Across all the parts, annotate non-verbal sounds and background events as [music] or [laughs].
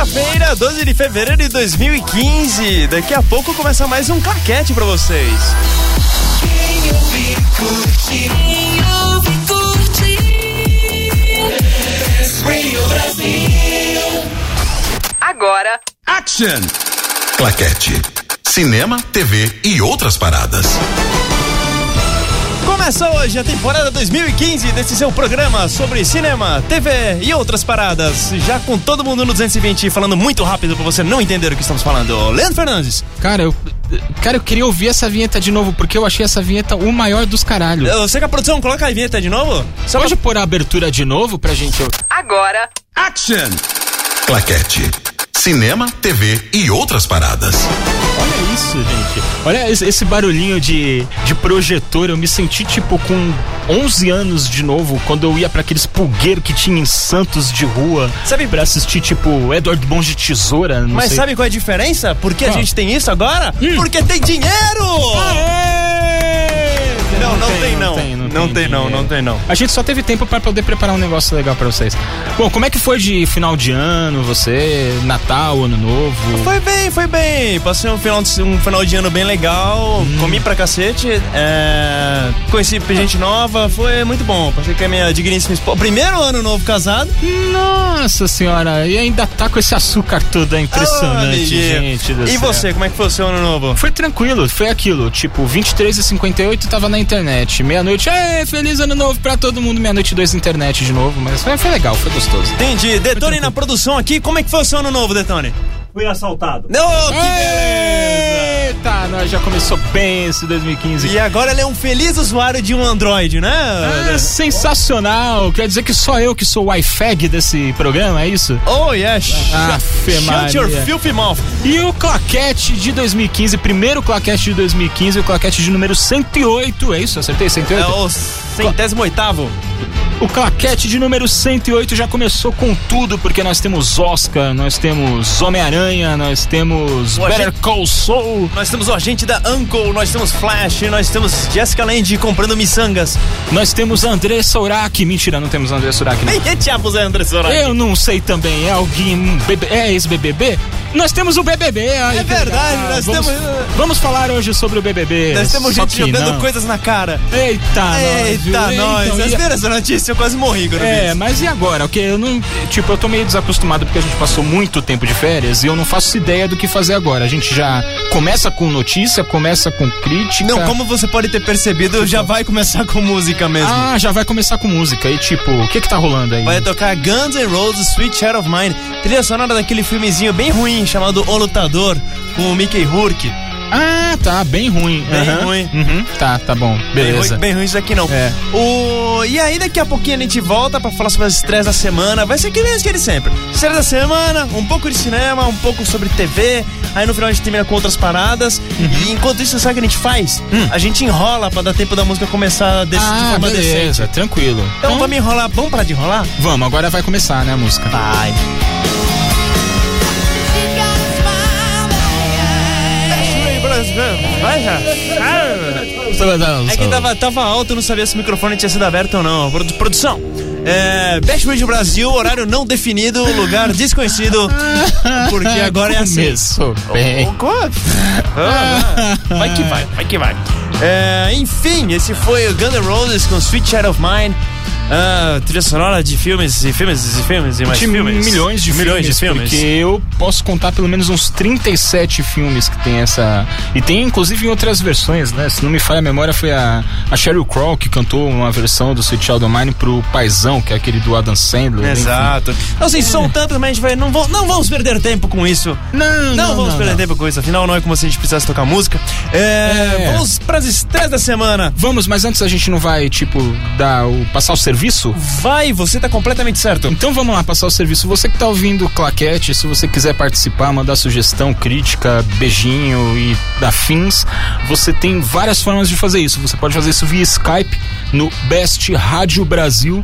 Quinta-feira, 12 de fevereiro de 2015. Daqui a pouco começa mais um claquete pra vocês. Quem ouve, curte. Quem ouve, curte. Radio Brasil. Agora, Action! Claquete. Cinema, TV e outras paradas. Começa hoje a temporada 2015 desse seu programa sobre cinema, TV e outras paradas. Já com todo mundo no 220 falando muito rápido pra você não entender o que estamos falando. Leandro Fernandes. Cara, eu, cara, eu queria ouvir essa vinheta de novo, porque eu achei essa vinheta o maior dos caralhos. Você que a produção coloca a vinheta de novo? Só Pode pôr a abertura de novo pra gente? agora, Action! Claquete. Cinema, TV e outras paradas. Olha isso, gente. Olha esse, barulhinho de, de projetor. Eu me senti tipo com 11 anos de novo, quando eu ia pra aqueles pulgueiros que tinha em Santos de rua. Sabe- Pra assistir, tipo, Edward Bons de Tesoura. Não Mas sei. sabe qual é a diferença? Por que a Qual? gente tem isso agora? Porque tem dinheiro! Aê! Não, não tem não. Não tem não, dinheiro. não tem não. A gente só teve tempo pra poder preparar um negócio legal pra vocês. Bom, como é que foi de final de ano, você, Natal, Ano Novo? Foi bem, foi bem. Passei um final de, um final de ano bem legal. Comi pra cacete. é, conheci gente nova. Foi muito bom. Passei com a minha digníssima esposa. Primeiro ano novo casado. Nossa senhora, e ainda tá com esse açúcar todo, é impressionante, amiguinho. gente. E céu. você, como é que foi o seu ano novo? Foi tranquilo, foi aquilo, tipo, 23 e 58 tava na internet, meia-noite, é, feliz ano novo pra todo mundo, meia-noite dois na internet de novo, mas foi, foi legal, foi gostoso. Entendi. Detone na produção aqui. Como é que foi o seu ano novo, Detone? Fui assaltado. Oh, que beleza! Eita, nós já começou bem esse 2015. E agora ele é um feliz usuário de um Android, né? Ah, sensacional! Quer dizer que só eu que sou o Wi-Fi desse programa, é isso? Oh, yes. Afe Shut your filthy mouth. E o claquete de 2015, primeiro claquete de 2015, o claquete de número 108, é isso? Acertei? 108? É o centésimo oitavo. O claquete de número 108 já começou com tudo, porque nós temos Oscar, nós temos Homem-Aranha, nós temos O Better agente- Call Saul, Nós temos o agente da Uncle, nós temos Flash, nós temos Jessica Lange comprando miçangas. nós temos André Sourac. Mentira, não temos André. Não. [laughs] Quem diabos é André Sorac? Eu não sei também, é alguém. É ex-BBB? Nós temos o BBB. ai, É verdade, nós vamos, temos- Vamos falar hoje sobre o BBB. Nós temos gente jogando não. coisas na cara. Eita, nós, Eita, viu? nós. Então, Vocês e- viram essa notícia? Eu quase morri quando É, mas e agora? Porque eu não. Tipo, eu tô meio desacostumado porque a gente passou muito tempo de férias e eu não faço ideia do que fazer agora. A gente já começa com notícia, começa com crítica. Não, como você pode ter percebido, já vai começar com música mesmo. Ah, já vai começar com música. E tipo, o que que tá rolando aí? Vai tocar Guns N' Roses Sweet Child of Mine, trilha sonora daquele filmezinho bem ruim chamado O Lutador, com o Mickey Rourke. Ah, tá, bem ruim. Bem Aham. ruim. Uhum, Tá, tá bom. Bem Beleza. ruim, bem ruim isso aqui não. É. O... E aí daqui a pouquinho a gente volta pra falar sobre as estreias da semana. Vai ser que nem aquele sempre. Estreia da semana, um pouco de cinema, um pouco sobre TV. Aí no final a gente termina com outras paradas. Uhum. E enquanto isso, sabe o que a gente faz? A gente enrola pra dar tempo da música começar desse, de Hum. Ah, forma beleza, decente. tranquilo. Então vamos enrolar. Vamos parar de enrolar? Vamos, agora vai começar, né, a música. Vai. Vai já. É que tava, tava alto, não sabia se o microfone tinha sido aberto ou não. Produ- Produção. É, Best Radio Brasil, horário não definido, lugar [laughs] desconhecido. Porque agora é assim. Começou bem. Ah, vai que vai, vai que vai. É, enfim, esse foi o Guns N' Roses com Sweet Child of Mine. Ah, trilha sonora de filmes e filmes e filmes e mais de filmes. milhões de milhões filmes, de filmes. porque eu posso contar pelo menos uns 37 filmes que tem essa e tem inclusive em outras versões, né? Se não me falha a memória foi a, a Sheryl Crow que cantou uma versão do Sweet Child O' Mine pro Paizão, que é aquele do Adam Sandler. enfim. Exato. Então, assim, são tantos, mas a gente vai, não, vou, não vamos perder tempo com isso. Não, Não, vamos perder tempo com isso. Afinal, não é como se a gente precisasse tocar música. É, É. Vamos pras estreias da semana. Vamos, mas antes a gente não vai tipo dar o passar o serviço? Vai, você tá completamente certo. Então vamos lá, passar o serviço. Você que tá ouvindo o Claquete, se você quiser participar, mandar sugestão, crítica, beijinho e afins, você tem várias formas de fazer isso. Você pode fazer isso via Skype, no Best Rádio Brasil.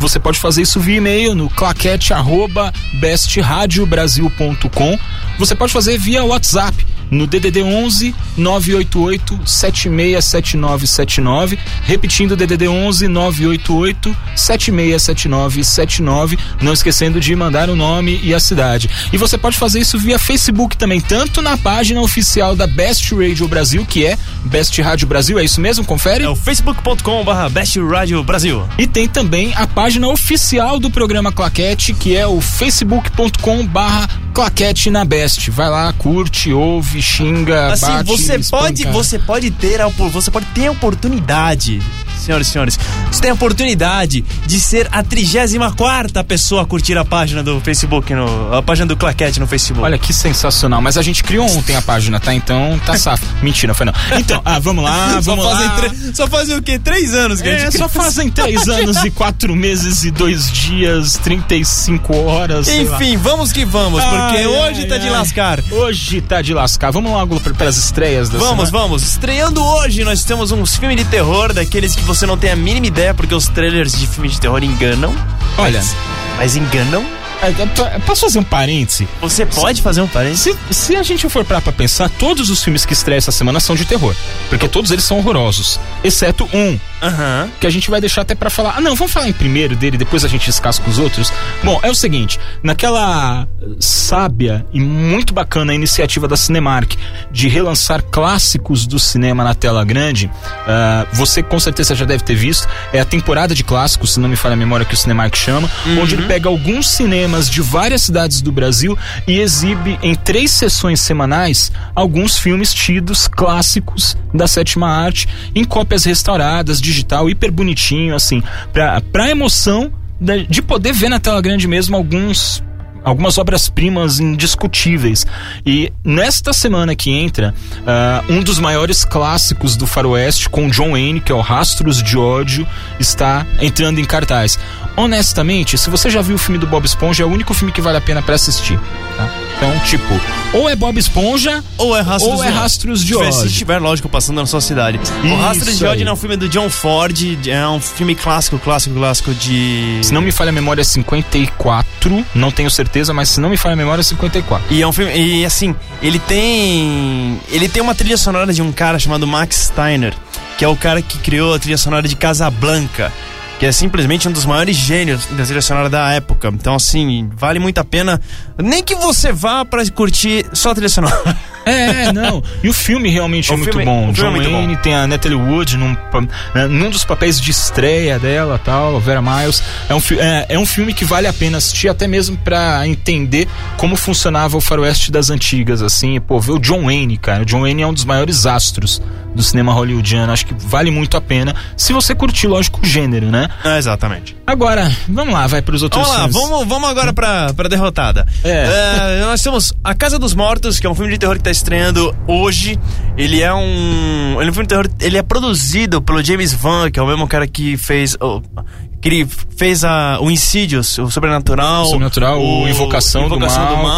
Você pode fazer isso via e-mail no claquete arroba bestradiobrasil.com. Você pode fazer via WhatsApp no DDD 11 988 767979, repetindo DDD 11 988 767979, não esquecendo de mandar o nome e a cidade. E você pode fazer isso via Facebook também, tanto na página oficial da Best Radio Brasil, que é Best Rádio Brasil, é isso mesmo? Confere? É o facebook.com barra Best Radio Brasil. E tem também a página oficial do programa Claquete, que é o facebook.com barra Claquete na Best. Vai lá, curte, ouve, xinga, Assim, bate, você pode, espanca. você pode ter a, você pode ter a oportunidade, senhoras e senhores, você tem a oportunidade de ser a 34 pessoa a curtir a página do Facebook, no, a página do Claquete no Facebook. Olha que sensacional, mas a gente criou ontem a página, tá? Então tá [laughs] safo. Mentira, foi não. Então, ah, vamos lá, só vamos fazem, lá. tre- só fazem o quê? Três anos que a É, gente só fazem três [laughs] anos e quatro meses e dois dias, 35 horas. Enfim, vamos que vamos, porque Ai, hoje ai, tá de ai. lascar. Hoje tá de lascar. Vamos logo para as estreias da Vamos, semana? vamos. Estreando hoje, nós temos uns filmes de terror, daqueles que você não tem a mínima ideia, porque os trailers de filmes de terror enganam. Olha, Mas, mas enganam. É, pra- posso fazer um parêntese? Você pode fazer um parênteses? Se, se a gente for parar pra pensar, todos os filmes que estreiam essa semana são de terror. Porque todos eles são horrorosos. Exceto um, Aham. que a gente vai deixar até pra falar. Ah, não, vamos falar em primeiro dele, depois a gente descasca os outros. Bom, é o seguinte: naquela sábia e muito bacana iniciativa da Cinemark de relançar clássicos do cinema na tela grande, ah, você com certeza já deve ter visto. É a temporada de clássicos, se não me falha a memória, que o Cinemark chama, onde ele pega alguns cinemas de várias cidades do Brasil e exibe em três sessões semanais alguns filmes tidos clássicos da sétima arte em cópias restauradas, digital, hiper bonitinho, assim, pra, pra emoção de poder ver na tela grande mesmo alguns algumas obras-primas indiscutíveis. E nesta semana que entra, ah, um dos maiores clássicos do faroeste com John Wayne, que é o Rastros de Ódio, está entrando em cartaz. Honestamente, se você já viu o filme do Bob Esponja, é o único filme que vale a pena pra assistir. tá? Então, tipo, ou é Bob Esponja, Ou é Rastros ou é Rastros de Ódio. Se tiver, lógico, passando na sua cidade. o Isso Rastros de Ódio é um filme do John Ford, é um filme clássico, clássico, clássico de... Se não me falha a memória, é 54. Não tenho certeza, mas se não me falha a memória, é 54. E é um filme. E assim, ele tem. Ele tem uma trilha sonora de um cara chamado Max Steiner, que é o cara que criou a trilha sonora de Casablanca. Que é simplesmente um dos maiores gênios da trilha sonora da época. Então, assim, vale muito a pena. Nem que você vá pra curtir só a trilha sonora. É, não. E o filme realmente O é muito filme- bom. o filme John é muito Wayne tem a Natalie Wood num, né, num dos papéis de estreia dela, tal, Vera Miles. É um, é, é um filme que vale a pena assistir, até mesmo pra entender como funcionava o faroeste das antigas, assim. Pô, ver o John Wayne, cara. O John Wayne é um dos maiores astros do cinema hollywoodiano. Acho que vale muito a pena, se você curtir, lógico, o gênero, né? É, exatamente. Agora, vamos lá, vai pros outros Vamos lá, filmes. vamos, vamos agora pra, pra derrotada. É. É, nós temos A Casa dos Mortos, que é um filme de terror que tá estreando hoje. Ele é um. Ele é um filme de terror. Ele é produzido pelo James Van, que é o mesmo cara que fez. o- que ele fez a, o Insidious, o Sobrenatural. Sobrenatural, o Invocação, do, mal,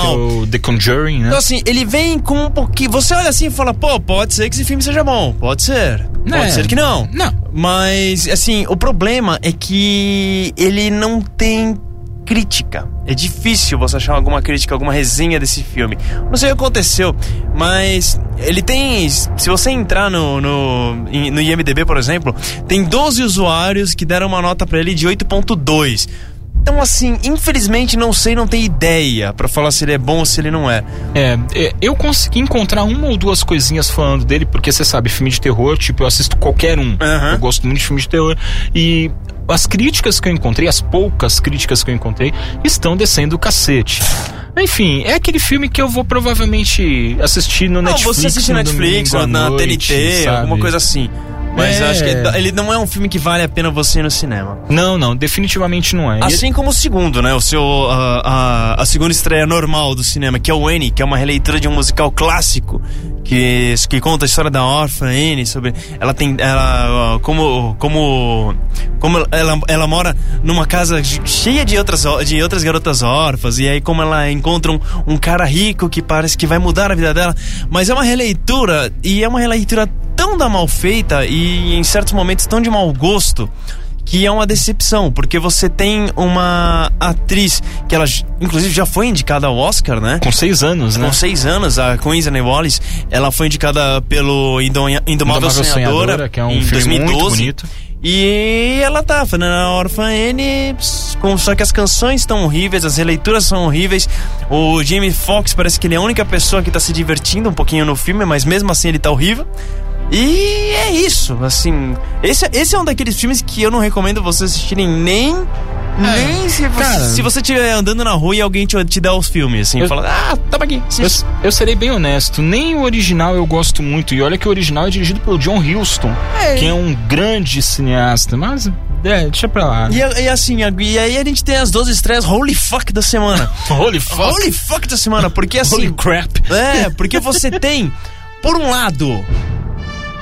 que é o The Conjuring, né? Então, assim, ele vem com um pouquinho. Você olha assim e fala, pô, pode ser que esse filme seja bom. Pode ser. Pode É. ser que não. Não. Mas, assim, o problema é que ele não tem crítica. É difícil você achar alguma crítica, alguma resenha desse filme. Não sei o que aconteceu, mas ele tem. Se você entrar no, no, no IMDB, por exemplo, tem 12 usuários que deram uma nota pra ele de 8,2. Então, assim, infelizmente não sei, não tenho ideia pra falar se ele é bom ou se ele não é. É, é, eu consegui encontrar uma ou duas coisinhas falando dele, porque você sabe, filme de terror, tipo, eu assisto qualquer um. Aham. Eu gosto muito de filme de terror. E as críticas que eu encontrei, as poucas críticas que eu encontrei, estão descendo o cacete. Enfim, é aquele filme que eu vou provavelmente assistir no Não, Netflix. você assiste no Netflix ou na noite, TNT, sabe? alguma coisa assim. Mas É. eu acho que ele não é um filme que vale a pena você ir no cinema. Não, não, definitivamente não é. Assim como o segundo, né? O seu. A, a, a segunda estreia normal do cinema, que é o Annie, que é uma releitura de um musical clássico que, que conta a história da órfã Annie sobre. Ela tem. Ela. Como. Como. Como ela, ela mora numa casa cheia de outras, de outras garotas órfãs. E aí, como ela encontra um, um cara rico que parece que vai mudar a vida dela. Mas é uma releitura. E é uma releitura tão da mal feita e em certos momentos tão de mau gosto que é uma decepção, porque você tem uma atriz que ela, inclusive, já foi indicada ao Oscar, né? Com seis anos, né? Com seis anos, a Queen Wallace, ela foi indicada pelo Indomável, Indomável Sonhadora, Sonhadora, que é um em filme 2012. muito bonito. E ela tá fazendo a Orphan Anne, com, só que as canções estão horríveis, as releituras são horríveis. O Jamie Foxx parece que ele é a única pessoa que tá se divertindo um pouquinho no filme, mas mesmo assim ele tá horrível. E é isso, assim. Esse, esse é um daqueles filmes que eu não recomendo vocês assistirem nem. nem se você, cara. se você estiver andando na rua e alguém te, te der os filmes, assim, Eu- fala, ah, toma aqui. assiste." Eu, eu serei bem honesto, nem o original eu gosto muito. E olha que o original é dirigido pelo John Huston, que é um grande cineasta. Mas, é, deixa pra lá. E, e assim, e aí a gente tem as 12 estreias Holy Fuck da semana. [laughs] Holy fuck. Holy fuck da semana, porque assim. Holy crap. É, porque você tem, por um lado,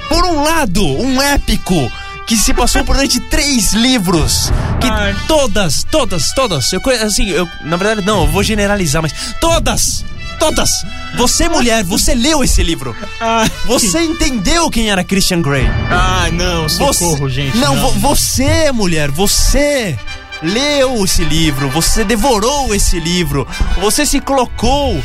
por um lado, um épico que se passou por durante [laughs] três livros. Que Ai. todas, todas, todas, eu, assim, eu, na verdade não, eu vou generalizar, mas todas, todas, você mulher, você leu esse livro. Ai, Você entendeu quem era Christian Grey. ai, não, socorro, Você, gente. Não, vo- você, mulher, você leu esse livro, você devorou esse livro, você se colocou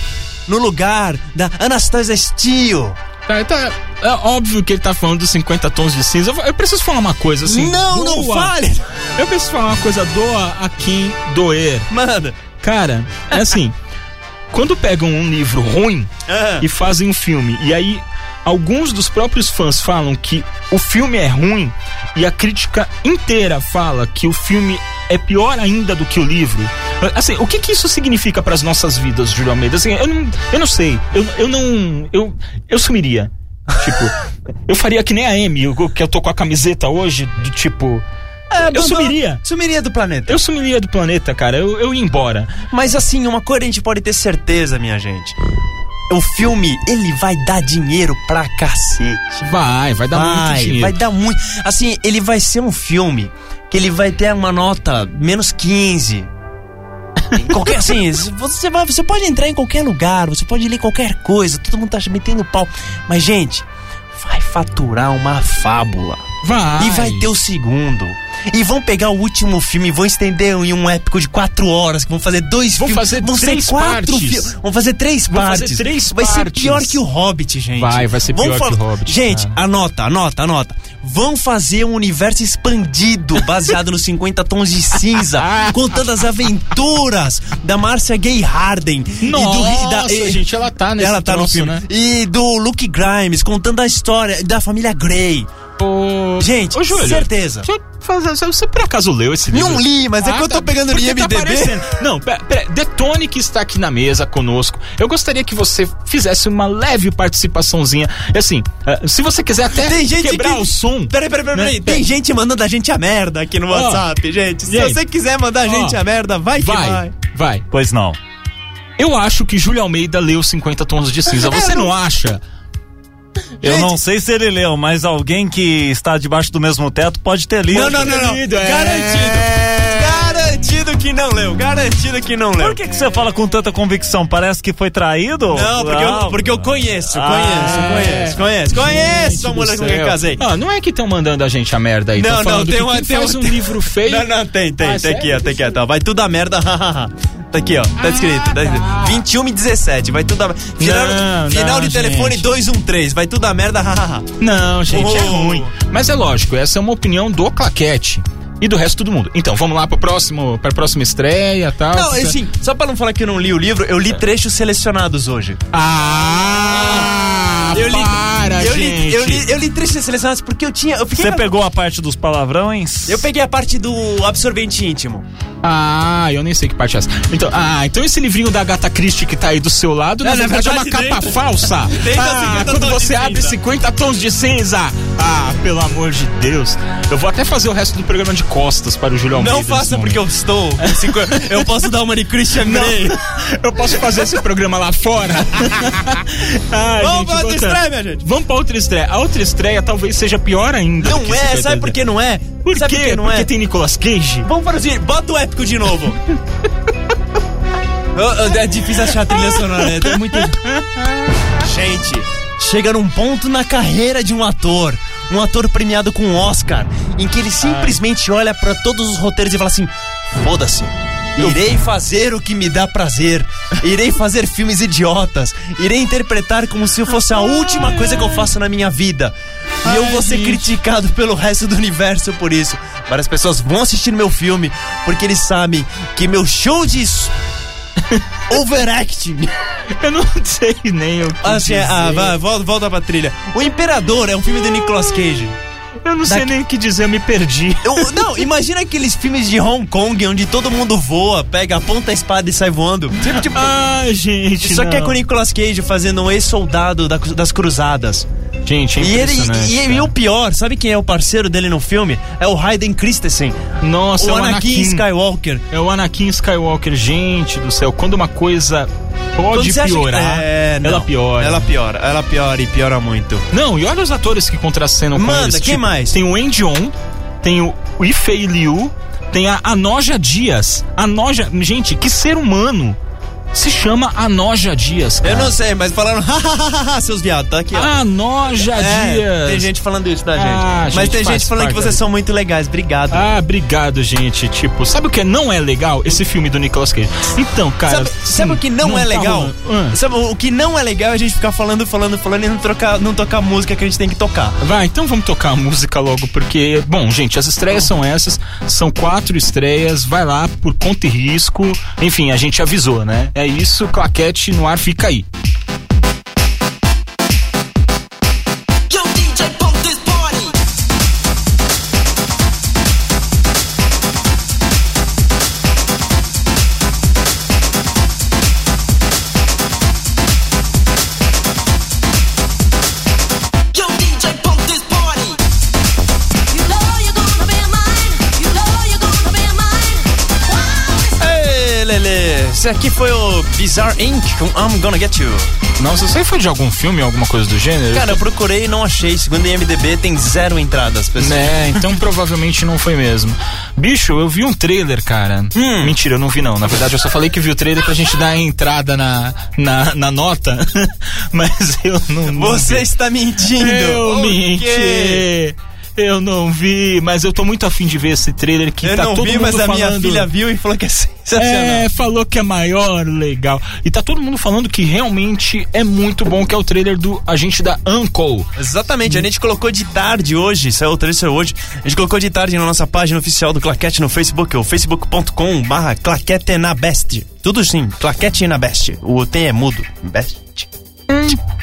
no lugar da Anastasia Steele. Tá, tá, é óbvio que ele tá falando dos 50 tons de cinza. Eu, eu preciso falar uma coisa assim. não, não doa. fale! Eu preciso falar uma coisa, doa a quem doer. Manda. Cara, é assim. quando pegam um livro ruim Ah. e fazem um filme, e aí alguns dos próprios fãs falam que o filme é ruim e a crítica inteira fala que o filme é pior ainda do que o livro. Assim, o que que isso significa para as nossas vidas, Júlio Almeida? Assim, eu não, eu não sei. Eu, eu não. Eu, eu sumiria. Tipo, [laughs] eu faria que nem a Amy, que eu tô com a camiseta hoje, do tipo. eu sumiria. Sumiria do planeta. Eu sumiria do planeta, cara. Eu, eu ia embora. Mas assim, uma coisa a gente pode ter certeza, minha gente. O filme, ele vai dar dinheiro pra cacete. Vai, vai dar muito vai, dinheiro. vai dar muito. Assim, ele vai ser um filme que ele vai ter uma nota menos 15. Em Qualquer, assim, você, vai, você pode entrar em qualquer lugar, você pode ler qualquer coisa, todo mundo tá metendo pau. Mas, gente, vai faturar uma fábula. Vai. E vai ter o segundo. E vão pegar o último filme e vão estender em um épico de quatro horas. Que vão fazer dois Vão filmes. fazer vão três quatro partes. filmes. Vão fazer três Vão fazer partes. três vai partes. ser pior que o Hobbit, gente. Vai, vai ser Vão pior que o Hobbit, Gente, cara. anota, anota, anota. Vão fazer um universo expandido [laughs] baseado nos 50 tons de cinza, contando as aventuras da Márcia Gay Harden. Nossa, e da, e- gente, ela tá nesse ela tá no filme. né? E do Luke Grimes, contando a história da família Grey. Gente, Ô, Júlio, certeza. Fazer- Você por acaso leu esse livro? Não li, mas é Ah, que eu tô tá. pegando no tá IMDB. aparecendo. Não, pera, pera, Detone que está aqui na mesa conosco. Eu gostaria que você fizesse uma leve participaçãozinha. Assim, eh, se você quiser até Tem gente quebrar que... o som. Peraí, peraí, peraí. né? peraí. Tem gente mandando a gente a merda aqui no Ó, WhatsApp, gente. Se e aí? você quiser mandar a gente Ó, a merda, vai que vai. Vai, vai. Pois não. Eu acho que Júlio Almeida leu 50 tons de cinza. [laughs] Você não acha? Eu Gente- não sei se ele leu, mas alguém que está debaixo do mesmo teto pode ter lido. Não, não, não, não. Querido, é. Garantido. Que não leu. Garantido que não leu. Por que, que você fala com tanta convicção? Parece que foi traído? Não, porque, eu, Ah, porque eu conheço, Ah, conheço, conheço, conheço, conheço a mulher com quem casei. Ah, não é que estão mandando a gente a merda aí. Não, Tão não, tem que uma- quem tem faz um livro [laughs] feio. Não, não, tem, tem, Ah, tem aqui, ó, tem aqui, ó, tá, vai tudo a merda, [laughs] Tá aqui, ó, tá escrito, tá escrito. 21 e 17, vai tudo a Final, Não, final não, de telefone gente. 213, vai tudo a merda, Não, gente, é Oh. ruim. Mas é lógico, essa é uma opinião do Claquete e do resto do mundo. Então, vamos lá pro próximo, pra próxima estreia e tal. Não, assim, só pra não falar que eu não li o livro, eu li trechos selecionados hoje. Ah, Eu li, para, eu gente. li, eu li, eu li trechos selecionados porque eu tinha, eu fiquei Você pegou a parte dos palavrões? Eu peguei a parte do absorvente íntimo. Ah, eu nem sei que parte é essa. Então, ah, então esse livrinho da Gata Christie que tá aí do seu lado, na É, na verdade é uma capa dentro- falsa. [laughs] dentro ah, 50 quando você abre cinza. 50 tons de cinza. Ah, pelo amor de Deus. Eu vou até fazer o resto do programa de costas para o Júlio Almeida. Não faça porque eu estou. [laughs] Eu posso dar uma de Christian Grey. [laughs] Eu posso fazer esse programa lá fora? Vamos gente, pra outra estreia, minha gente. Vamos pra outra estreia. A outra estreia talvez seja pior ainda. Não é, 50 sabe por que não é? Por sabe quê? por que não Porque é? tem Nicolas Cage? Vamos para o seguinte, bota o épico de novo. [laughs] É difícil achar a trilha sonora, né? Tem. Gente, chega num ponto na carreira de um ator um ator premiado com um Oscar, em que ele simplesmente olha pra todos os roteiros e fala assim: foda-se. Irei fazer o que me dá prazer. Irei fazer filmes idiotas. Irei interpretar como se fosse a última coisa que eu faço na minha vida. E eu vou ser criticado pelo resto do universo por isso. Várias pessoas vão assistir meu filme porque eles sabem que meu show de [laughs] overacting. [laughs] Eu não sei nem o que Assim, dizer. ah, vai, volta, volta pra trilha. O Imperador é um filme do Nicolas Cage. Eu não sei nem o que dizer, eu me perdi. [laughs] Eu- não, imagina aqueles filmes de Hong Kong onde todo mundo voa, pega, aponta a espada e sai voando. Tipo, tipo, Ah, gente, Só que é não. com o Nicolas Cage fazendo um ex-soldado da- das cruzadas. Gente, é E ele e, e o pior, sabe quem é o parceiro dele no filme? É o Hayden Christensen. Nossa, o é o Anakin, Anakin. Skywalker. É o Anakin Skywalker, gente do céu. Quando uma coisa pode você acha que- piorar, É, não. ela piora. Ela piora, ela piora e piora muito. Não, e olha os atores que contracenam com Manda, eles. quem mais? Tem o Andy On, tem o Ifei Liu, tem a Anoja Dias. Anoja, gente, que ser humano se chama Anoja Dias, cara. Eu não sei, mas falaram, [laughs] seus viados, tá aqui, ó. Anoja É, Dias. tem gente falando isso gente. Ah, Mas gente, tem gente falando que vocês são muito legais. Obrigado. Ah, obrigado, gente. Tipo, sabe o que não é legal? Esse filme do Nicolas Cage. Então, cara. Sabe, sabe sim, o que não, é tá legal? Ah. Sabe o que não é legal é a gente ficar falando, falando, falando e não, trocar, não tocar a música que a gente tem que tocar. Vai, então vamos tocar a música logo, porque, bom, gente, as estreias são essas, são quatro estreias, vai lá por conta e risco, enfim, a gente avisou, né? É isso, claquete no ar, fica aí. Esse aqui foi o Bizarre Inc. com I'm Gonna Get You. Nossa, isso aí foi de algum filme, alguma coisa do gênero? Cara, eu procurei e não achei. Segundo o IMDB, tem zero entradas, pessoal. Né, então provavelmente não foi mesmo. Bicho, eu vi um trailer, cara. Hum. Mentira, eu não vi não. Na verdade, eu só falei que vi o trailer pra gente dar a entrada na, na, na nota. [laughs] Mas eu não. Você está mentindo. Eu O menti. Eu não vi, mas eu tô muito afim de ver esse trailer que Eu tá não todo vi, mundo mas a minha falando- filha viu e falou que é [laughs] sensacional. É, falou que é maior, legal. E tá todo mundo falando que realmente é muito bom, que é o trailer do agente da Uncle. Exatamente, a gente colocou de tarde hoje, saiu o trailer hoje, a gente colocou de tarde na nossa página oficial do Claquete no Facebook, o facebook.com barra Claquete na Best. Tudo sim, Claquete na Best. O T é mudo, Best.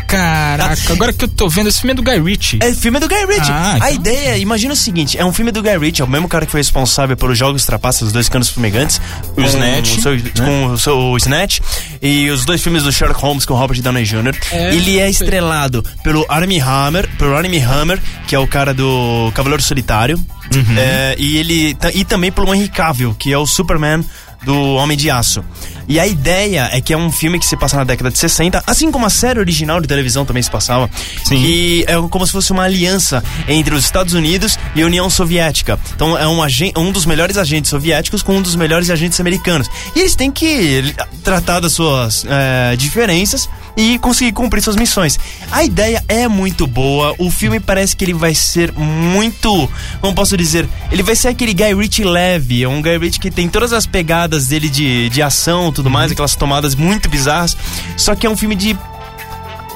Caraca, agora que eu tô vendo, esse filme é do Guy Ritchie. É filme do Guy Ritchie. Ah, A então- ideia, imagina o seguinte, é um filme do Guy Ritchie, é o mesmo cara que foi responsável pelos Jogos Trapaças, os dois canos fumegantes. O com Snatch, né? Com o, seu, o Snatch. E os dois filmes do Sherlock Holmes com Robert Downey Jr. É, Ele é estrelado pelo Armie Hammer, pelo Armie Hammer, que é o cara do Cavaleiro Solitário. Uhum. É, e ele e também pelo Henry Cavill, que é o Superman do Homem de Aço. E a ideia é que é um filme que se passa na década de 60, assim como a série original de televisão também se passava, Sim. que é como se fosse uma aliança entre os Estados Unidos e a União Soviética. Então é um, um dos melhores agentes soviéticos com um dos melhores agentes americanos. E eles têm que tratar das suas eh, diferenças e conseguir cumprir suas missões. A ideia é muito boa, o filme parece que ele vai ser muito, como posso dizer, ele vai ser aquele Guy Ritchie leve, é um Guy Ritchie que tem todas as pegadas dele de, de ação tudo mais, aquelas tomadas muito bizarras, só que é um filme de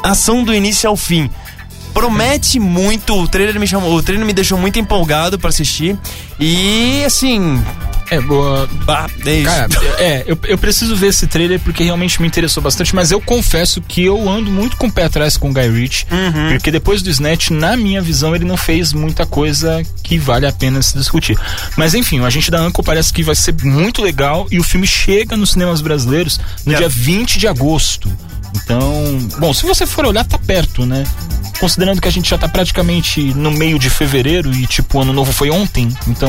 ação do início ao fim. Promete muito, o trailer me chamou, o trailer me deixou muito empolgado pra assistir. E assim, É, boa. bah, é isso. Cara, [laughs] é, eu, eu preciso ver esse trailer porque realmente me interessou bastante, mas eu confesso que eu ando muito com o pé atrás com o Guy Ritchie, Uhum. porque depois do Snatch, na minha visão, ele não fez muita coisa que vale a pena se discutir. Mas enfim, o Agente da Uncle parece que vai ser muito legal e o filme chega nos cinemas brasileiros no Yeah. dia 20 de agosto. Então, bom, se você for olhar, tá perto, né? Considerando que a gente já tá praticamente no meio de fevereiro e, tipo, o ano novo foi ontem, então,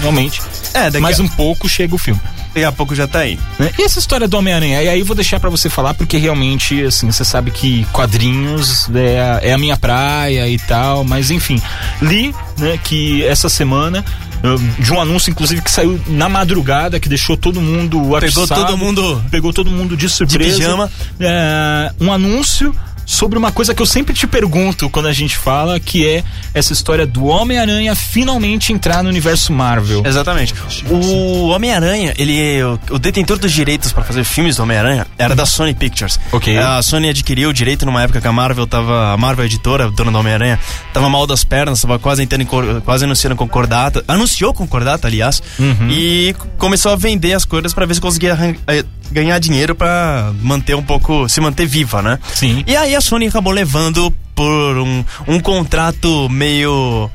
realmente, é, mais a, um pouco chega o filme. daqui a pouco já tá aí. né? E essa história do Homem-Aranha? E aí eu vou deixar pra você falar, porque realmente, assim, você sabe que quadrinhos é a, é a minha praia e tal, mas enfim, li, né, que essa semana. hum, De um anúncio, inclusive, que saiu na madrugada, que deixou todo mundo Pegou todo mundo Pegou todo mundo de surpresa. pijama. É, um anúncio sobre uma coisa que eu sempre te pergunto quando a gente fala, que é essa história do Homem-Aranha finalmente entrar no universo Marvel. Exatamente. O Homem-Aranha, ele é o, detentor dos direitos pra fazer filmes do Homem-Aranha era da Sony Pictures. Ok. A Sony adquiriu o direito numa época que a Marvel tava, a Marvel editora, dona do Homem-Aranha, tava mal das pernas, tava quase entrando quase anunciando concordata, anunciou concordata, aliás, e começou a vender as coisas pra ver se conseguia eh, ganhar dinheiro pra manter um pouco, se manter viva, né? Sim. E aí a Sony acabou levando por um, um contrato meio.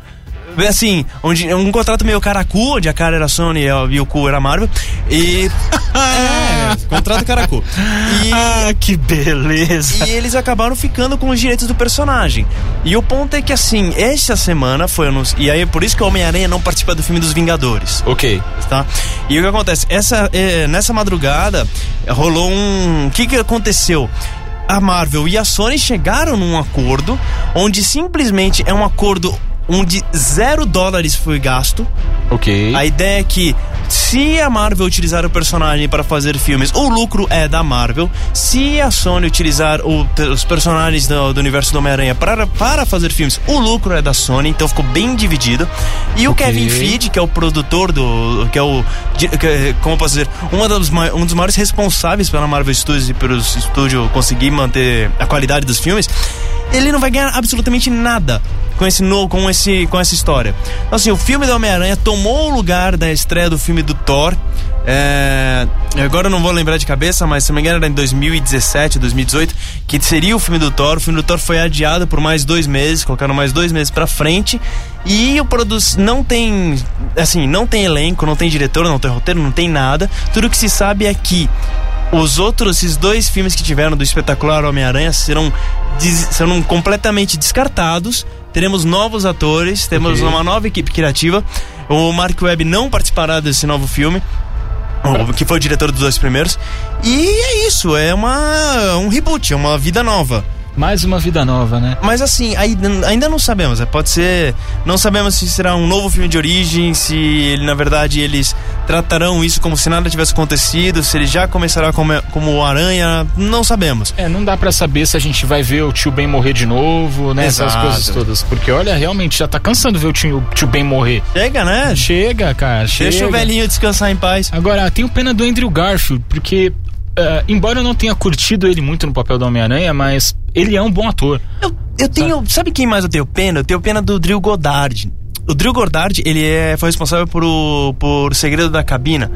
Assim, onde, um contrato meio caracu, onde a cara era Sony e o cu era Marvel. E. [laughs] é, contrato caracu. E, [laughs] Ah, que beleza. e eles acabaram ficando com os direitos do personagem. E o ponto é que, assim, essa semana foi anunci... E aí, por isso que o Homem-Aranha não participa do filme dos Vingadores Ok. tá? E o que acontece? Essa, eh, nessa madrugada rolou um. O que, que aconteceu? A Marvel e a Sony chegaram num acordo onde simplesmente é um acordo onde zero dólares foi gasto. Ok. A ideia é que se a Marvel utilizar o personagem para fazer filmes, o lucro é da Marvel. Se a Sony utilizar o- os personagens do, do universo do Homem-Aranha para, para fazer filmes, o lucro é da Sony. Então ficou bem dividido. E o. Kevin Feige, que é o produtor do. que é o. que como posso dizer? Uma dos, mai- um dos maiores responsáveis pela Marvel Studios e pelo estúdio conseguir manter a qualidade dos filmes. Ele não vai ganhar absolutamente nada com esse com esse com essa história. Então, assim, o filme do Homem-Aranha tomou o lugar da estreia do filme do Thor. É, agora eu não vou lembrar de cabeça, mas se não me engano era em 2017, 2018, que seria o filme do Thor. O filme do Thor foi adiado por mais dois meses, colocaram mais dois meses pra frente. E o produz não tem, assim, não tem elenco, não tem diretor, não tem roteiro, não tem nada. Tudo que se sabe é que os outros, esses dois filmes que tiveram do espetacular Homem-Aranha serão, serão completamente descartados. Teremos novos atores, temos Ok. uma nova equipe criativa. O Mark Webb não participará desse novo filme. Que foi o diretor dos dois primeiros. E é isso, é uma, um reboot, é uma vida nova. Mais uma vida nova, né? Mas assim, ainda não sabemos. é, Pode ser. Não sabemos se será um novo filme de origem, se ele, na verdade eles tratarão isso como se nada tivesse acontecido, se ele já começará como, como o Aranha. Não sabemos. É, não dá pra saber se a gente vai ver o tio Ben morrer de novo, né? Essas Exato. coisas todas. Porque, olha, realmente já tá cansando ver o tio, o tio Ben morrer. Chega, né? Chega, cara, chega. Deixa o velhinho descansar em paz. Agora, tenho pena do Andrew Garfield, porque, ah, embora eu não tenha curtido ele muito no papel do Homem-Aranha, mas ele é um bom ator. Eu, eu tenho. Sabe quem mais eu tenho pena? Eu tenho pena do Drill Goddard. O Drill Goddard, ele é, foi responsável por por Segredo da Cabina.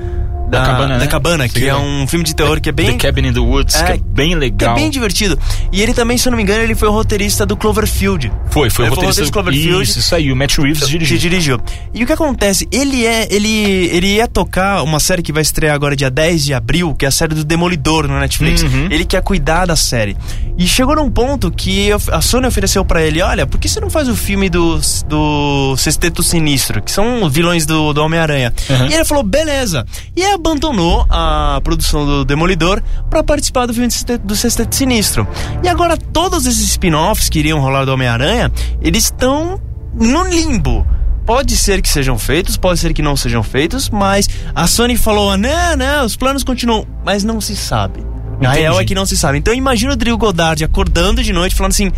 Da Cabana, da né? Cabana, que é um filme de terror que é bem. The Cabin in the Woods, que é bem que legal. é bem divertido. E ele também, se eu não me engano, ele foi o roteirista do Cloverfield. Foi, foi o Ele foi o roteirista roteirista do Cloverfield. Isso, isso aí, o Matt Reeves que dirigiu. dirigiu. E o que acontece? Ele é. Ele, ele ia tocar uma série que vai estrear agora dia 10 de abril, que é a série do Demolidor no Netflix. Uhum. Ele quer cuidar da série. E chegou num ponto que a Sony ofereceu pra ele: olha, por que você não faz o filme do, do Sexteto Sinistro, que são os vilões do, do Homem-Aranha? Uhum. E ele falou: beleza. E aí abandonou a produção do Demolidor pra participar do filme do Sexteto- Sinistro. E agora todos esses spin-offs que iriam rolar do Homem-Aranha, eles estão no limbo. Pode ser que sejam feitos, pode ser que não sejam feitos, mas a Sony falou: "Ah, não, não, os planos continuam, mas não se sabe. A Entendi. real é que não se sabe. Então imagina o Drill Goddard acordando de noite falando assim: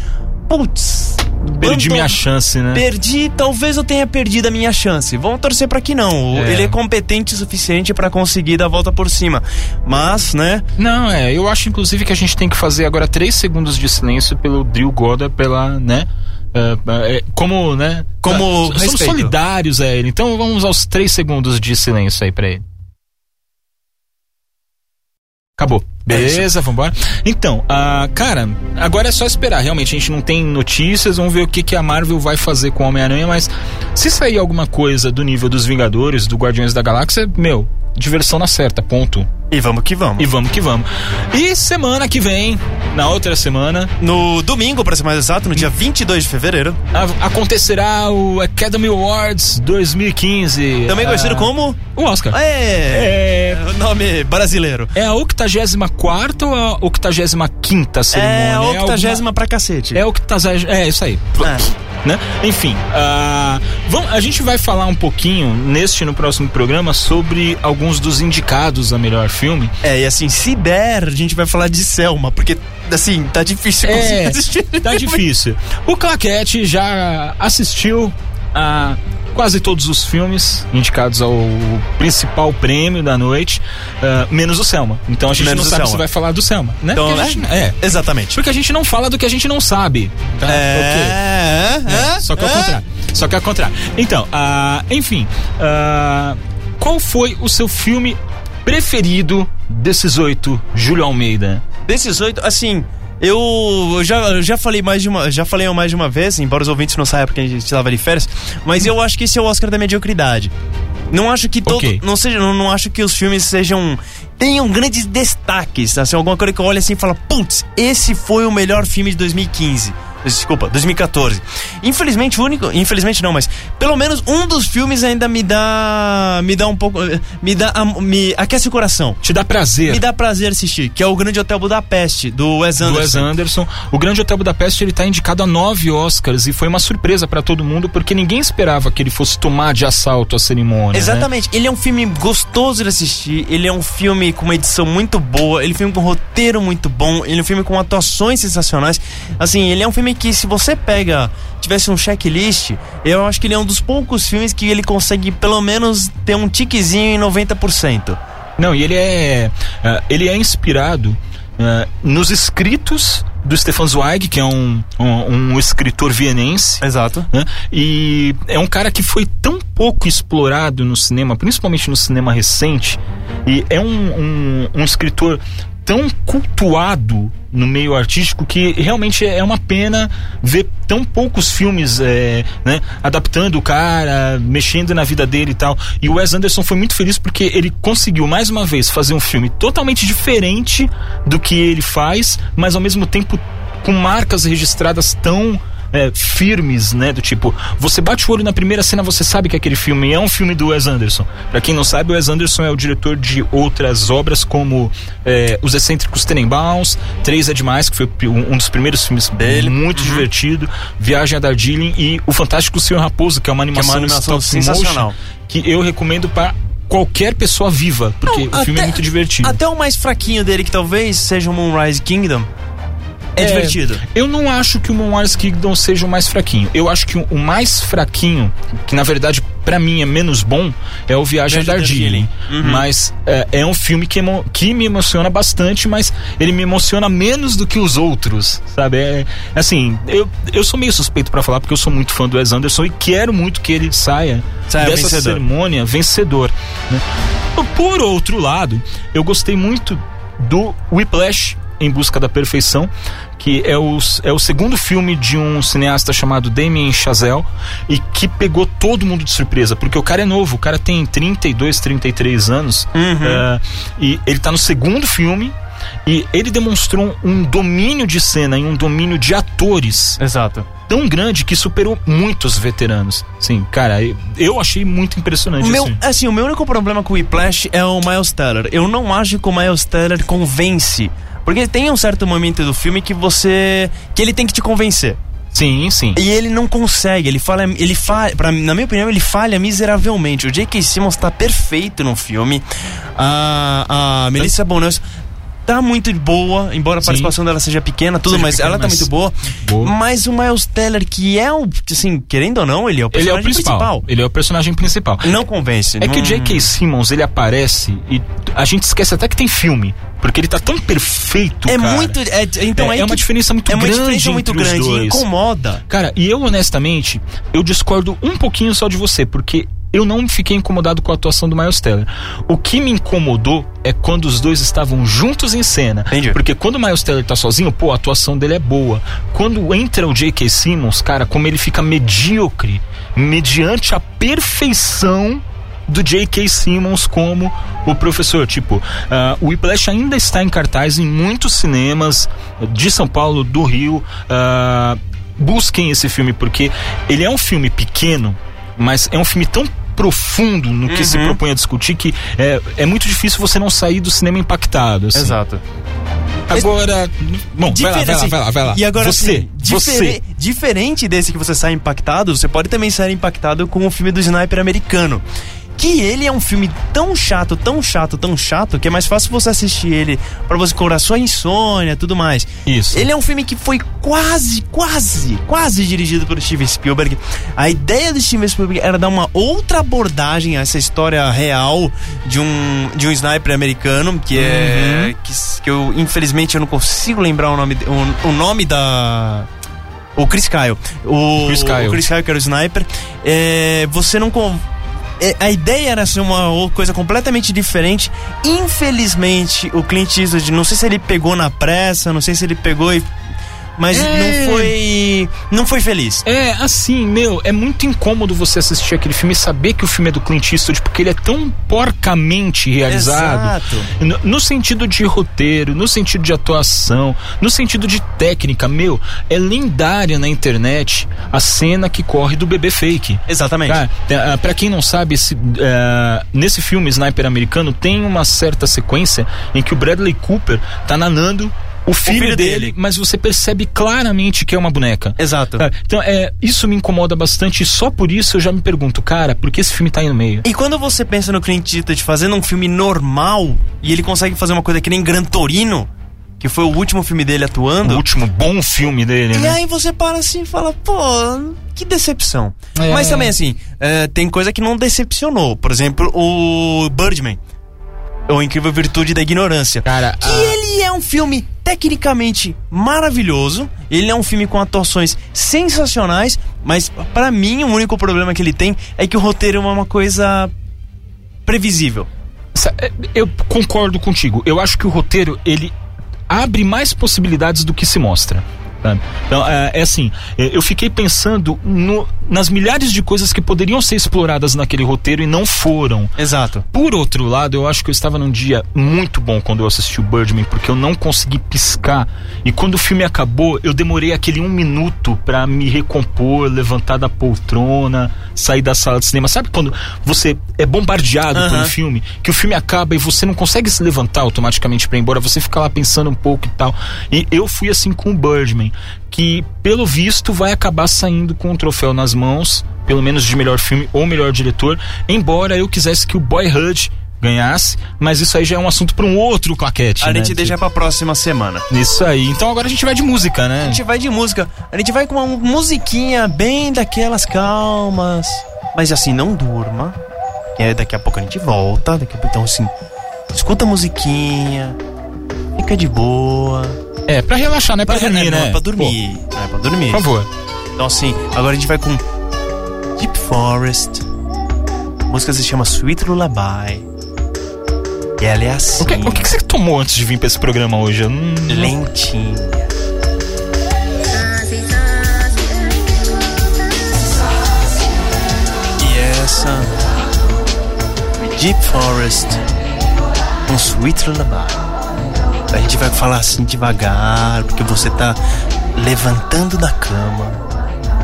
putz, Perdi minha chance, né? Perdi, talvez eu tenha perdido a minha chance. Vamos torcer pra que não. É. Ele é competente o suficiente pra conseguir dar a volta por cima. Mas, né? Não, é, eu acho inclusive que a gente tem que fazer agora três segundos de silêncio pelo Drill Goddard, pela, né? é, é, como, né? Como ah, somos respeito. solidários a ele. Então vamos aos três segundos de silêncio aí pra ele. Acabou. Beleza, vambora. Então, ah, cara, agora é só esperar. Realmente, a gente não tem notícias. Vamos ver o que, que a Marvel vai fazer com o Homem-Aranha. Mas se sair alguma coisa do nível dos Vingadores, do Guardiões da Galáxia, meu, diversão na certa, ponto. E vamos que vamos. E vamos que vamos. E semana que vem, na outra semana, No domingo, pra ser mais exato, no dia 22 de fevereiro, a- acontecerá o Academy Awards 2015. também conhecido Ah, como. O Oscar. É. É, O nome brasileiro. é a 84 ou a 85 cerimônia? É a alguma- octagésima pra cacete. É que tá. É, isso aí. É. Né? Enfim, vamos, a gente vai falar um pouquinho neste e no próximo programa sobre alguns dos indicados a melhor filme. É, e assim, se der, a gente vai falar de Selma, porque, assim, tá difícil conseguir É, assistir. tá difícil. O Claquete já assistiu a quase todos os filmes indicados ao principal prêmio da noite, ah, menos o Selma. Então a gente Menos não sabe Selma. se vai falar do Selma, né? Então, a gente- é. Exatamente. Porque a gente não fala do que a gente não sabe. Tá? É, é, É, só que ao é. contrário. Só que ao contrário. Então, ah, enfim. ah, qual foi o seu filme preferido desses oito, Júlio Almeida? Desses oito, assim, eu já, já falei mais de uma. Já falei mais de uma vez, embora os ouvintes não saibam porque a gente estava de férias, mas eu acho que esse é o Oscar da mediocridade. Não acho que todo. Ok. Não, seja, não, não acho que os filmes sejam. tenham grandes destaques. Assim, alguma coisa que eu olho assim e falo, putz, esse foi o melhor filme de 2015. Desculpa, 2014. Infelizmente, o único. Infelizmente não, mas pelo menos um dos filmes ainda me dá. Me dá um pouco. Me dá. Me aquece o coração. Te dá prazer. Me dá prazer assistir, que é o Grande Hotel Budapeste, do Wes do Anderson. Wes Anderson. O Grande Hotel Budapeste ele tá indicado a nove Oscars e foi uma surpresa pra todo mundo porque ninguém esperava que ele fosse tomar de assalto a cerimônia. né? Exatamente, ele é um filme gostoso de assistir, ele é um filme com uma edição muito boa, ele é um filme com um roteiro muito bom, ele é um filme com atuações sensacionais. Assim, ele é um filme que se você pega, tivesse um checklist, eu acho que ele é um dos poucos filmes que ele consegue pelo menos ter um tiquezinho em 90%. Não, e ele é ah, ele é inspirado ah, nos escritos do Stefan Zweig, que é um, um, um escritor vienense. Exato. né? E é um cara que foi tão pouco explorado no cinema, principalmente no cinema recente, e é um, um, um escritor tão cultuado no meio artístico que realmente é uma pena ver tão poucos filmes é, né, adaptando o cara, mexendo na vida dele e tal. E o Wes Anderson foi muito feliz porque ele conseguiu mais uma vez fazer um filme totalmente diferente do que ele faz, mas ao mesmo tempo com marcas registradas tão é, firmes, né? Do tipo, você bate o olho na primeira cena, você sabe que aquele filme é um filme do Wes Anderson. Pra quem não sabe, o Wes Anderson é o diretor de outras obras como é, Os Excêntricos Tenenbaums, Três é Demais, que foi um dos primeiros filmes dele, muito divertido, Viagem a Darjeeling e O Fantástico Senhor Raposo, que é uma animação, animação stop sensacional. motion, que eu recomendo para qualquer pessoa viva, porque Não, o filme é até- muito divertido. Até o mais fraquinho dele, que talvez seja o Moonrise Kingdom, é, divertido. Eu não acho que o Moonrise Kingdom seja o mais fraquinho. Eu acho que o- mais fraquinho, que na verdade pra mim é menos bom, é o Viagem a Viagem a Darjeeling. Uhum. Mas é, é um filme que, que me emociona bastante, mas ele me emociona menos do que os outros, sabe? É, assim, eu, eu sou meio suspeito pra falar porque eu sou muito fã do Wes Anderson e quero muito que ele saia Saia dessa vencedor. cerimônia vencedor. né? Por outro lado, eu gostei muito do Whiplash em Busca da Perfeição, que é o, é o segundo filme de um cineasta chamado Damien Chazelle e que pegou todo mundo de surpresa, porque o cara é novo, o cara tem 32, 33 anos é, e ele tá no segundo filme e ele demonstrou um domínio de cena e um domínio de atores Exato. tão grande que superou muitos veteranos. Sim, cara, eu- eu achei muito impressionante O meu, assim. assim, o meu único problema com o Whiplash é o Miles Teller. Eu não acho que o Miles Teller convence. Porque tem um certo momento do filme que você. que ele tem que te convencer. Sim, sim. E ele não consegue, ele falha, ele falha, pra, na minha opinião, ele falha miseravelmente. O J.K. Simmons tá perfeito no filme. A, a Melissa Bonas tá muito boa, embora a Sim. participação dela seja pequena, tudo, Seja mas pequena, ela tá mas muito boa. boa. Mas o Miles Teller, que é o, assim, querendo ou não, ele é o Ele é personagem o principal. Ele é o personagem principal. Não convence. É que não- o J.K. Simmons, ele aparece e a gente esquece até que tem filme. Porque ele tá tão perfeito, É cara. muito. É, então É- é uma que- diferença muito é uma grande diferença muito grande. Incomoda. Cara, e eu honestamente, eu discordo um pouquinho só de você, porque eu não fiquei incomodado com a atuação do Miles Teller. O que me incomodou é quando os dois estavam juntos em cena. Entendi. Porque quando o Miles Teller tá sozinho, pô, a atuação dele é boa. Quando entra o J.K. Simmons, cara, como ele fica medíocre, mediante a perfeição do J.K. Simmons como o professor. Tipo, ah, o Whiplash ainda está em cartaz em muitos cinemas de São Paulo, do Rio. ah, busquem esse filme, porque ele é um filme pequeno, mas é um filme tão profundo no que Uhum. se propõe a discutir que é, é muito difícil você não sair do cinema impactado. assim. Exato. Agora, bom, vai lá, vai lá, vai lá, vai lá. E agora, você, assim, você. difere- diferente desse que você sai impactado, você pode também sair impactado com o filme do sniper americano. Que ele é um filme tão chato, tão chato, tão chato, que é mais fácil você assistir ele pra você curar sua insônia tudo mais. Isso. Ele é um filme que foi quase, quase, quase dirigido pelo Steven Spielberg. A ideia do Steven Spielberg era dar uma outra abordagem a essa história real de um, de um sniper americano, que é. Que, que eu, infelizmente, eu não consigo lembrar o nome, o, o nome da. O Chris Kyle. O Chris Kyle. O Chris Kyle, que era o sniper. É, você não. É, a ideia era ser uma coisa completamente diferente. Infelizmente, o Clint Eastwood, não sei se ele pegou na pressa, não sei se ele pegou e. Mas É. não foi. Não foi feliz. É, assim, meu, é muito incômodo você assistir aquele filme e saber que o filme é do Clint Eastwood, porque ele é tão porcamente realizado. Exato. No, no sentido de roteiro, no sentido de atuação, no sentido de técnica, meu, é lendária na internet a cena que corre do bebê fake. Exatamente. Tem, ah, pra quem não sabe, esse, ah, nesse filme Sniper Americano tem uma certa sequência em que o Bradley Cooper tá nanando o filho, filho dele, dele. mas você percebe claramente que é uma boneca. Exato. Cara, Então, é, isso me incomoda bastante e só por isso eu já me pergunto, cara, por que esse filme tá aí no meio? E quando você pensa no Clint Eastwood fazendo um filme normal e ele consegue fazer uma coisa que nem Gran Torino, que foi o último filme dele O atuando, último bom filme dele, e né? aí você para assim e fala, pô, que decepção. É. Mas também assim, é, tem coisa que não decepcionou. Por exemplo, o Birdman. Ou Incrível Virtude da Ignorância. Cara, Que a- ele é um filme tecnicamente maravilhoso. Ele é um filme com atuações sensacionais. Mas pra mim, o único problema que ele tem é que o roteiro é uma coisa previsível. É, Eu concordo contigo. Eu acho que o roteiro, ele abre mais possibilidades do que se mostra. Sabe? Então, é, é assim, é, eu fiquei pensando no- nas milhares de coisas que poderiam ser exploradas naquele roteiro e não foram. Exato. Por outro lado, eu acho que eu estava num dia muito bom quando eu assisti o Birdman, porque eu não consegui piscar. E quando o filme acabou, eu demorei aquele um minuto pra me recompor, levantar da poltrona, sair da sala de cinema. Sabe quando você é bombardeado por um filme, que o filme acaba e você não consegue se levantar automaticamente pra ir embora, você fica lá pensando um pouco e tal. E eu fui assim com o Birdman, que pelo visto vai acabar saindo com o troféu nas mãos, pelo menos de melhor filme ou melhor diretor, embora eu quisesse que o Boyhood ganhasse, mas isso aí já é um assunto pra um outro claquete. A né? gente deixa pra próxima semana. Isso aí. Então agora a gente vai de música, né? A gente vai de música. A gente vai com uma musiquinha bem daquelas calmas. Mas assim, não durma. É daqui a pouco a gente volta. Daqui a pouco, então assim, escuta a musiquinha. Fica de boa. É, pra relaxar, não é pra Pra- dormir, né? É pra dormir. Não é pra dormir. Pô, por favor. Então assim, agora a gente vai com Deep Forest. A música se chama Sweet Lullaby. E ela é assim. O que, o que que você tomou antes de vir pra esse programa hoje? Eu não- Lentinha. E essa Deep Forest um Sweet Lullaby. A gente vai falar assim devagar, porque você tá levantando da cama,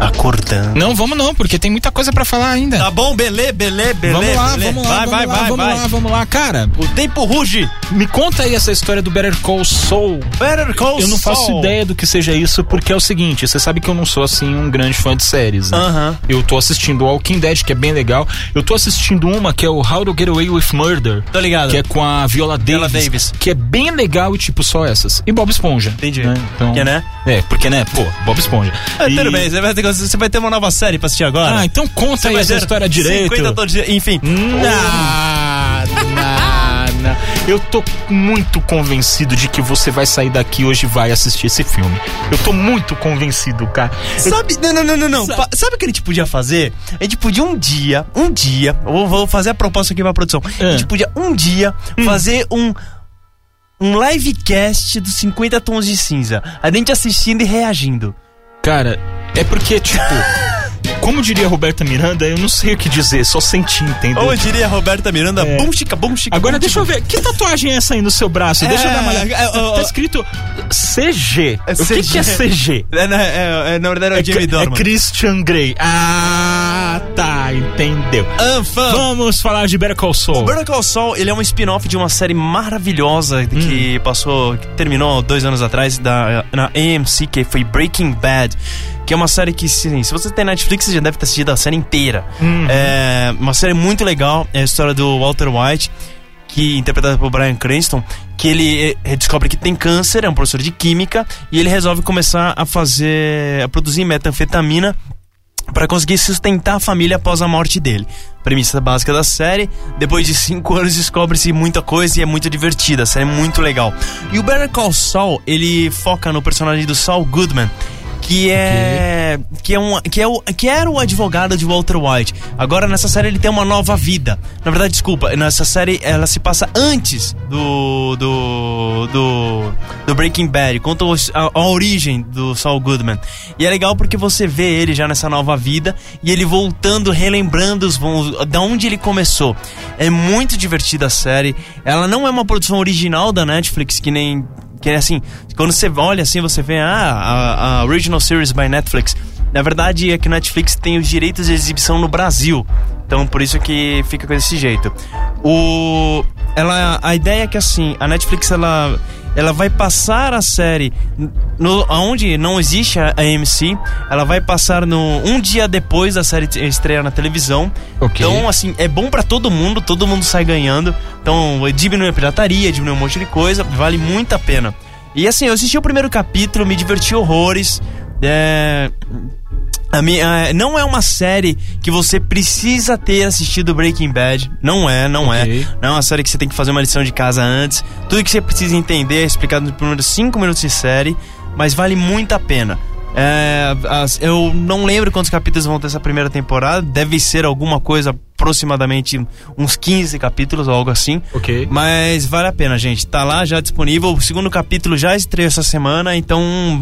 acordando. Não, vamos não, porque tem muita coisa pra falar ainda. Tá bom, belê, belê, belê. vamos lá, belê. vamos lá, vai, vamos vai, lá, vai, vamos vai. lá, vamos lá. Cara, O tempo ruge. me conta aí essa história do Better Call Saul. Better Call Eu não faço Saul. ideia do que seja isso, porque é o seguinte, você sabe que eu não sou assim um grande fã de séries, né? Aham. Eu tô assistindo Walking Dead, que é bem legal. Eu tô assistindo uma que é o How to Get Away with Murder. Tô ligado. Que é com a Viola Davis, Viola Davis. Que é bem legal e tipo só essas. E Bob Esponja. Entendi. Né? Então, Porque, né? É, porque né? Pô, Bob Esponja. Ah, E- Tudo bem, você vai, ter, você vai ter uma nova série pra assistir agora. Ah, então conta aí essa história direito. 50 todo dia, enfim. Não, não. Eu tô muito convencido de que você vai sair daqui hoje e vai assistir esse filme. Eu tô muito convencido, cara. Sabe, não, não, não, não, não. Pa- Sabe o que a gente podia fazer? A gente podia um dia, um dia, eu vou fazer a proposta aqui pra produção. A gente Ah. podia um dia fazer um um livecast dos 50 tons de cinza. A gente assistindo e reagindo. Cara, é porque, tipo, [laughs] como diria Roberta Miranda, eu não sei o que dizer, só senti, entendeu? Ou eu diria Roberta Miranda, É. bum chica, bum chica. Agora bum, deixa eu ver, que tatuagem é essa aí no seu braço? Deixa eu dar uma olhada. É, é, Tá, tá escrito CG. É o que, que é CG? É, né, é, é, na verdade é o é Dorman. Christian Grey. Ah, tá, entendeu. Anfã. Vamos falar de Better Call Saul. Better Call Saul, ele é um spin-off de uma série maravilhosa que passou, que terminou dois anos atrás da, na AMC, que foi Breaking Bad. Que é uma série que, sim, se você tem Netflix, você já deve ter assistido a série inteira. É uma série muito legal, é a história do Walter White, que interpretado por Brian Cranston, que ele eh, descobre que tem câncer, é um professor de química, e ele resolve começar a fazer, a produzir metanfetamina para conseguir sustentar a família após a morte dele. Premissa básica da série. Depois de cinco [laughs] anos descobre-se muita coisa e é muito divertida. A série é muito legal. E o Better Call Saul, ele foca no personagem do Saul Goodman. Que é, que, é um, que, é o, que era o advogado de Walter White. Agora nessa série ele tem uma nova vida. Na verdade, desculpa, nessa série ela se passa antes do. do. do, do Breaking Bad. Conta a, a origem do Saul Goodman. E é legal porque você vê ele já nessa nova vida e ele voltando, relembrando os, os- da onde ele começou. É muito divertida a série. Ela não é uma produção original da Netflix, que nem. Que é assim, quando você olha assim, você vê ah, a, a Original Series by Netflix. Na verdade, é que Netflix tem os direitos de exibição no Brasil. Então, por isso que fica desse jeito. O, ela, a ideia é que assim, a Netflix ela, ela vai passar a série no, onde não existe a AMC, ela vai passar no um dia depois da série estrear na televisão. Ok. Então, assim, é bom pra todo mundo, todo mundo sai ganhando. Então, diminui a pirataria, diminui um monte de coisa, vale muito a pena. E assim, eu assisti o primeiro capítulo, me diverti horrores. É. A minha, não é uma série que você precisa ter assistido Breaking Bad. Não é, não Ok. é. Não é uma série que você tem que fazer uma lição de casa antes. Tudo que você precisa entender é explicado nos primeiros 5 minutos de série, mas vale muito a pena. É, as- eu não lembro quantos capítulos vão ter essa primeira temporada. Deve ser alguma coisa aproximadamente uns 15 capítulos ou algo assim. Ok. Mas vale a pena, gente. Tá lá já disponível. O segundo capítulo já estreou essa semana, então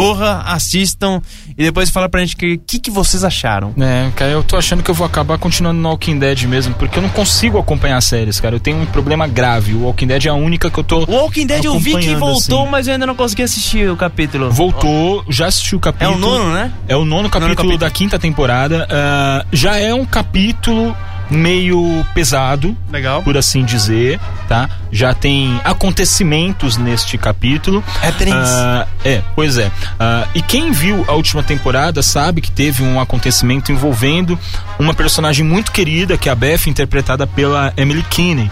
corra, assistam e depois fala pra gente o que, que, que vocês acharam. É, cara, eu tô achando que eu vou acabar continuando no Walking Dead mesmo, porque eu não consigo acompanhar séries, cara. Eu tenho um problema grave. O Walking Dead é a única que eu tô. O Walking Dead eu vi que acompanhando, voltou, assim. mas eu ainda não consegui assistir o capítulo. Voltou, já assisti o É capítulo. o nono, né? É o nono capítulo, capítulo. da quinta temporada. Ah, já é um capítulo meio pesado, Legal. por assim dizer, tá? Já tem acontecimentos neste capítulo. Happenings. Ah, é, pois é. Ah, e quem viu a última temporada sabe que teve um acontecimento envolvendo uma personagem muito querida, que é a Beth, interpretada pela Emily Kinney.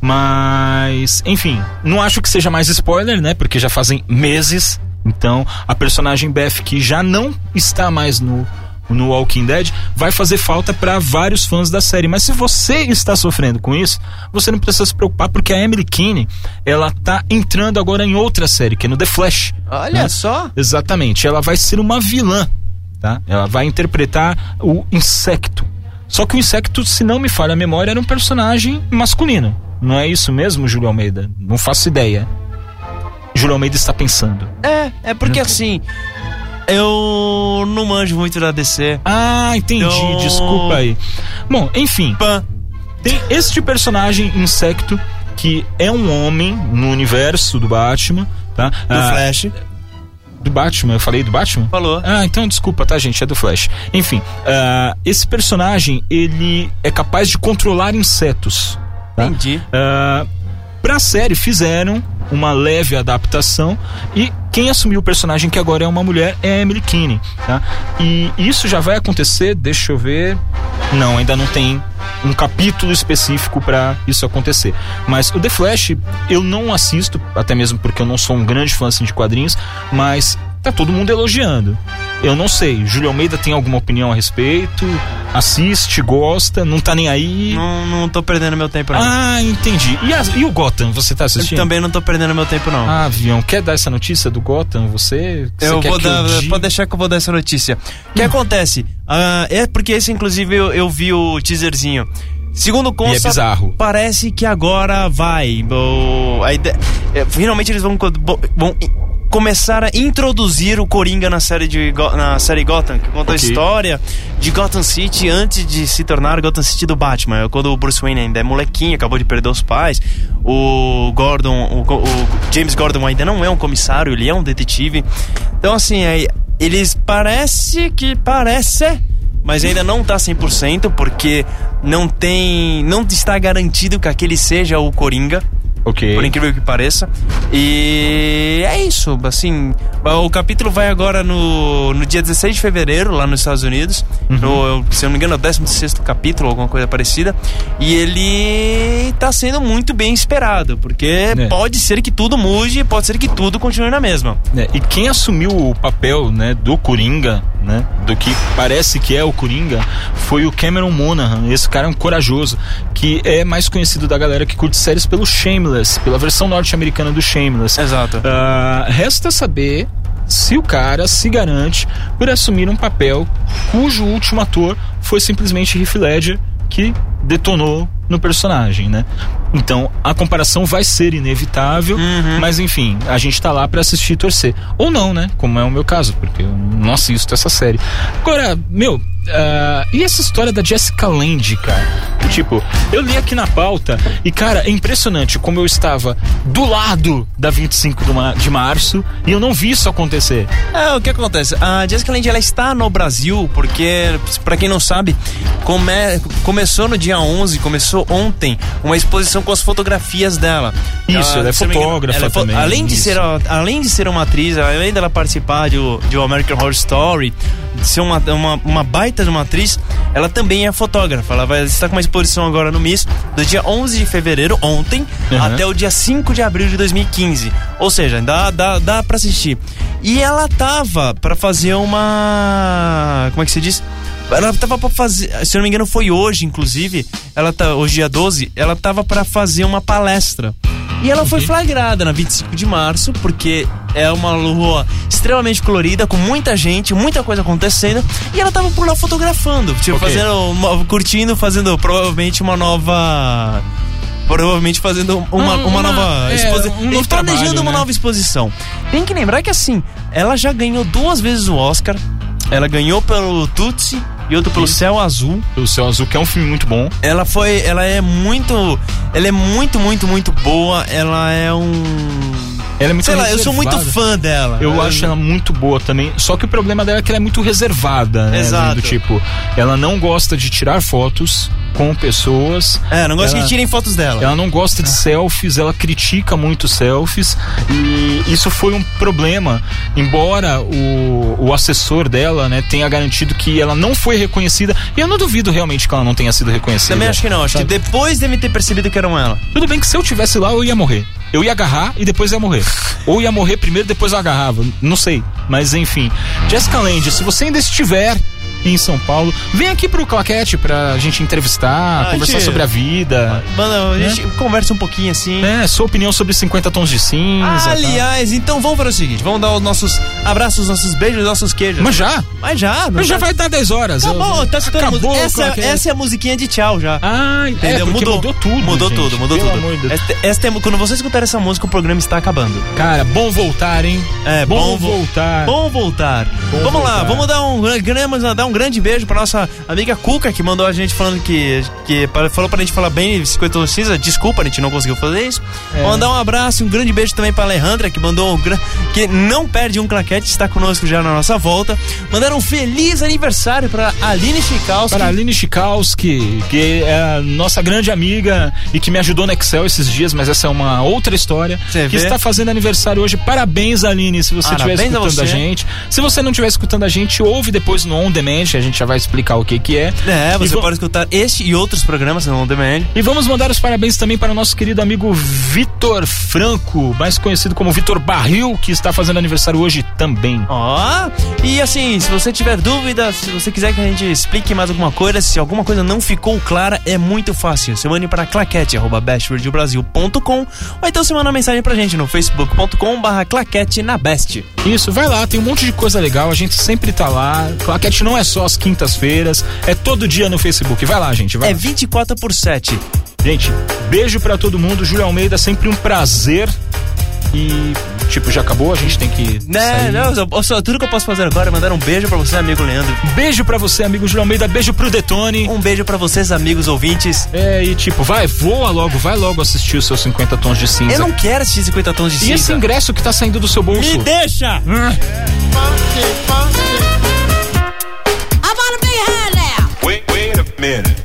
Mas, enfim, não acho que seja mais spoiler, né? Porque já fazem meses. Então, a personagem Beth, que já não está mais no, no Walking Dead, vai fazer falta para vários fãs da série. Mas se você está sofrendo com isso, você não precisa se preocupar, porque a Emily Kinney, ela tá entrando agora em outra série, que é no The Flash. Olha né? só. Exatamente, ela vai ser uma vilã, tá? Ela vai interpretar o Insecto. Só que o Insecto, se não me falha a memória, era um personagem masculino. Não é isso mesmo, Júlio Almeida? Não faço ideia. Júlio Almeida está pensando. É, é porque assim. Eu não manjo muito da DC. Ah, entendi, Então- desculpa aí. Bom, enfim, Pã. tem este personagem Insecto que é um homem no universo do Batman, tá? Do Ah, Flash. Do Batman, eu falei do Batman? Falou. Ah, então desculpa, tá, gente? É do Flash. Enfim, ah, esse personagem, ele é capaz de controlar insetos. tá? Entendi. Ah, pra série, fizeram uma leve adaptação e quem assumiu o personagem, que agora é uma mulher, é a Emily Kinney, tá? E isso já vai acontecer, deixa eu ver... Não, ainda não tem um capítulo específico pra isso acontecer. Mas o The Flash, eu não assisto, até mesmo porque eu não sou um grande fã assim, de quadrinhos, mas tá todo mundo elogiando. Eu não sei, Júlio Almeida tem alguma opinião a respeito? Assiste, gosta, não tá nem aí? Não, não tô perdendo meu tempo, não. Ah, entendi. E, as- e o Gotham, você tá Eu assistindo? também não tô perdendo meu tempo, não. Ah, avião, quer dar essa notícia do Gotham? Você? você Eu vou dar, diga? pode deixar que eu vou dar essa notícia. O que acontece? Ah, é porque esse, inclusive, eu, eu vi o teaserzinho. Segundo consta, E é bizarro. parece que agora vai. o- a ide- é, finalmente eles vão, co- bo- vão i- começar a introduzir o Coringa na série, de, na série Gotham, que conta a Ok. história de Gotham City antes de se tornar Gotham City do Batman. É Quando o Bruce Wayne ainda é molequinho, acabou de perder os pais. O Gordon, o, o James Gordon ainda não é um comissário, ele é um detetive. Então, assim, aí, eles parece que parece mas ainda não tá 100% porque não tem, não está garantido que aquele seja o Coringa. Ok. Por incrível que pareça. E é isso, assim. O capítulo vai agora no, no dia 16 de fevereiro, lá nos Estados Unidos. No, se eu não me engano, é o 16 capítulo, alguma coisa parecida. E ele tá sendo muito bem esperado, porque pode ser que tudo mude, pode ser que tudo continue na mesma. né? E quem assumiu o papel, né, do Coringa, né, do que parece que é o Coringa, foi o Cameron Monaghan. Esse cara é um corajoso, que é mais conhecido da galera que curte séries pelo Shameless, pela versão norte-americana do Shameless. Exato. Ah, resta saber se o cara se garante por assumir um papel cujo último ator foi simplesmente Heath Ledger, que detonou no personagem, né? Então, a comparação vai ser inevitável, mas enfim, a gente tá lá pra assistir e torcer. Ou não, né? Como é o meu caso, porque eu não assisto essa série. Agora, meu, ah, e essa história da Jessica Lange, cara? Tipo, eu li aqui na pauta e, cara, é impressionante como eu estava do lado da 25 do ma- de março e eu não vi isso acontecer. É, o que acontece? A Jessica Lange ela está no Brasil porque, pra quem não sabe, come- começou no dia 11, começou ontem, uma exposição com as fotografias dela. Isso, ela é não me engano, fotógrafa ela é fo- também, Além de, isso. ser, além de ser uma atriz, além dela participar de, de American Horror Story, de ser uma, uma, uma baita de uma atriz, ela também é fotógrafa. Ela vai estar com uma exposição agora no MIS, do dia 11 de fevereiro, ontem, Uhum. até o dia 5 de abril de 2015. Ou seja, dá, dá, dá pra assistir. E ela tava pra fazer uma. Como é que se diz? Ela tava pra fazer. Se eu não me engano, foi hoje, inclusive. Ela tá. Hoje, dia 12, ela tava pra fazer uma palestra. E ela foi flagrada na 25 de março, porque é uma rua extremamente colorida, com muita gente, muita coisa acontecendo. E ela tava por lá fotografando, tipo, Ok. fazendo. uma- curtindo, fazendo provavelmente uma nova. Provavelmente fazendo uma, Um- uma, uma- nova é, exposição. um planejando trabalho, uma né? nova exposição. Tem que lembrar que assim, ela já ganhou duas vezes o Oscar. Ela ganhou pelo Tutsi e outro pelo Céu Azul. O Céu Azul, que é um filme muito bom. Ela foi. Ela é muito. Ela é muito, muito, muito boa. Ela é um. Ela é muito Sei lá, eu sou muito fã dela. Eu acho ela muito boa também. Só que o problema dela é que ela é muito reservada, né? Exato. Do tipo, ela não gosta de tirar fotos com pessoas. É, não gosto Ela- que tirem fotos dela. Ela não gosta de selfies, ela critica muito selfies e isso foi um problema. Embora o, o assessor dela, né, tenha garantido que ela não foi reconhecida, e eu não duvido realmente que ela não tenha sido reconhecida. Também acho que não. Acho que Sabe? depois devem ter percebido que eram ela. Tudo bem que se eu tivesse lá, eu ia morrer. Eu ia agarrar e depois ia morrer. [laughs] Ou ia morrer primeiro, depois eu agarrava. Não sei. Mas enfim. Jessica Lange, se você ainda estiver em São Paulo, vem aqui pro Claquete pra gente entrevistar, Ah, conversar gente- sobre a vida. Mano, a gente conversa um pouquinho assim. né? Sua opinião sobre 50 tons de cinza. tá? Aliás, então vamos para o seguinte: vamos dar os nossos abraços, nossos beijos, nossos queijos. Mas já? Mas já, Mas já tá- vai dar 10 horas. Acabou, Eu- tá escutando Acabou Essa, essa é a musiquinha de tchau já. Ah, Entendeu? é, porque mudou, tudo. Mudou gente. tudo, mudou Pelo tudo. Esta, esta é- quando você escutar essa música, o programa está acabando. Cara, bom voltar, hein? É, bom, bom vo- voltar. Bom voltar. Bom vamos lá, voltar. vamos dar um, gra- dar um grande beijo pra nossa amiga Cuca, que mandou a gente falando que. que para- falou pra gente falar bem de 50 tons de cinza. Desculpa, a gente não conseguiu fazer isso. É. Mandar um abraço e um grande beijo também pra Alejandra, que mandou um que não perde um claquete, está conosco já na nossa volta. Mandaram um feliz aniversário pra Aline Chikowski. Para a Aline Chikowski, que é a nossa grande amiga e que me ajudou no Excel esses dias, mas essa é uma outra história. Você que vê? está fazendo aniversário hoje. Parabéns, Aline, se você estiver a escutando a, você. gente. Se você não estiver escutando a gente, ouve depois no On Demand, a gente já vai explicar o que que é. É, você pode escutar este e outros programas no On Demand. E vamos mandar os parabéns também para o nosso querido amigo Vitor Franco, mais conhecido como Vitor Barril, que está fazendo aniversário hoje também. Ó, e assim, se você tiver dúvidas, se você quiser que a gente explique mais alguma coisa, se alguma coisa não ficou clara, é muito fácil. Você mande para claquete.bestradiobrasil.com ou então você manda uma mensagem pra gente no facebook.com barra claquete na best. Isso, vai lá, tem um monte de coisa legal, a gente sempre tá lá. Claquete não é só às quintas-feiras, é todo dia no Facebook. Vai lá, gente, vai É lá. 24 por 7. Gente, beijo pra todo mundo. Júlio Almeida, sempre um prazer. E, tipo, já acabou, a gente tem que. Né, sair. não, só, só- tudo que eu posso fazer agora é mandar um beijo pra você, amigo Leandro. Beijo pra você, amigo Júlio Almeida. Beijo pro Detone. Um beijo pra vocês, amigos ouvintes. É, e tipo, vai, voa logo, vai logo assistir os seus 50 tons de cinza. Eu não quero assistir 50 tons de E esse cinza. ingresso que tá saindo do seu bolso? Me deixa! Hum. men.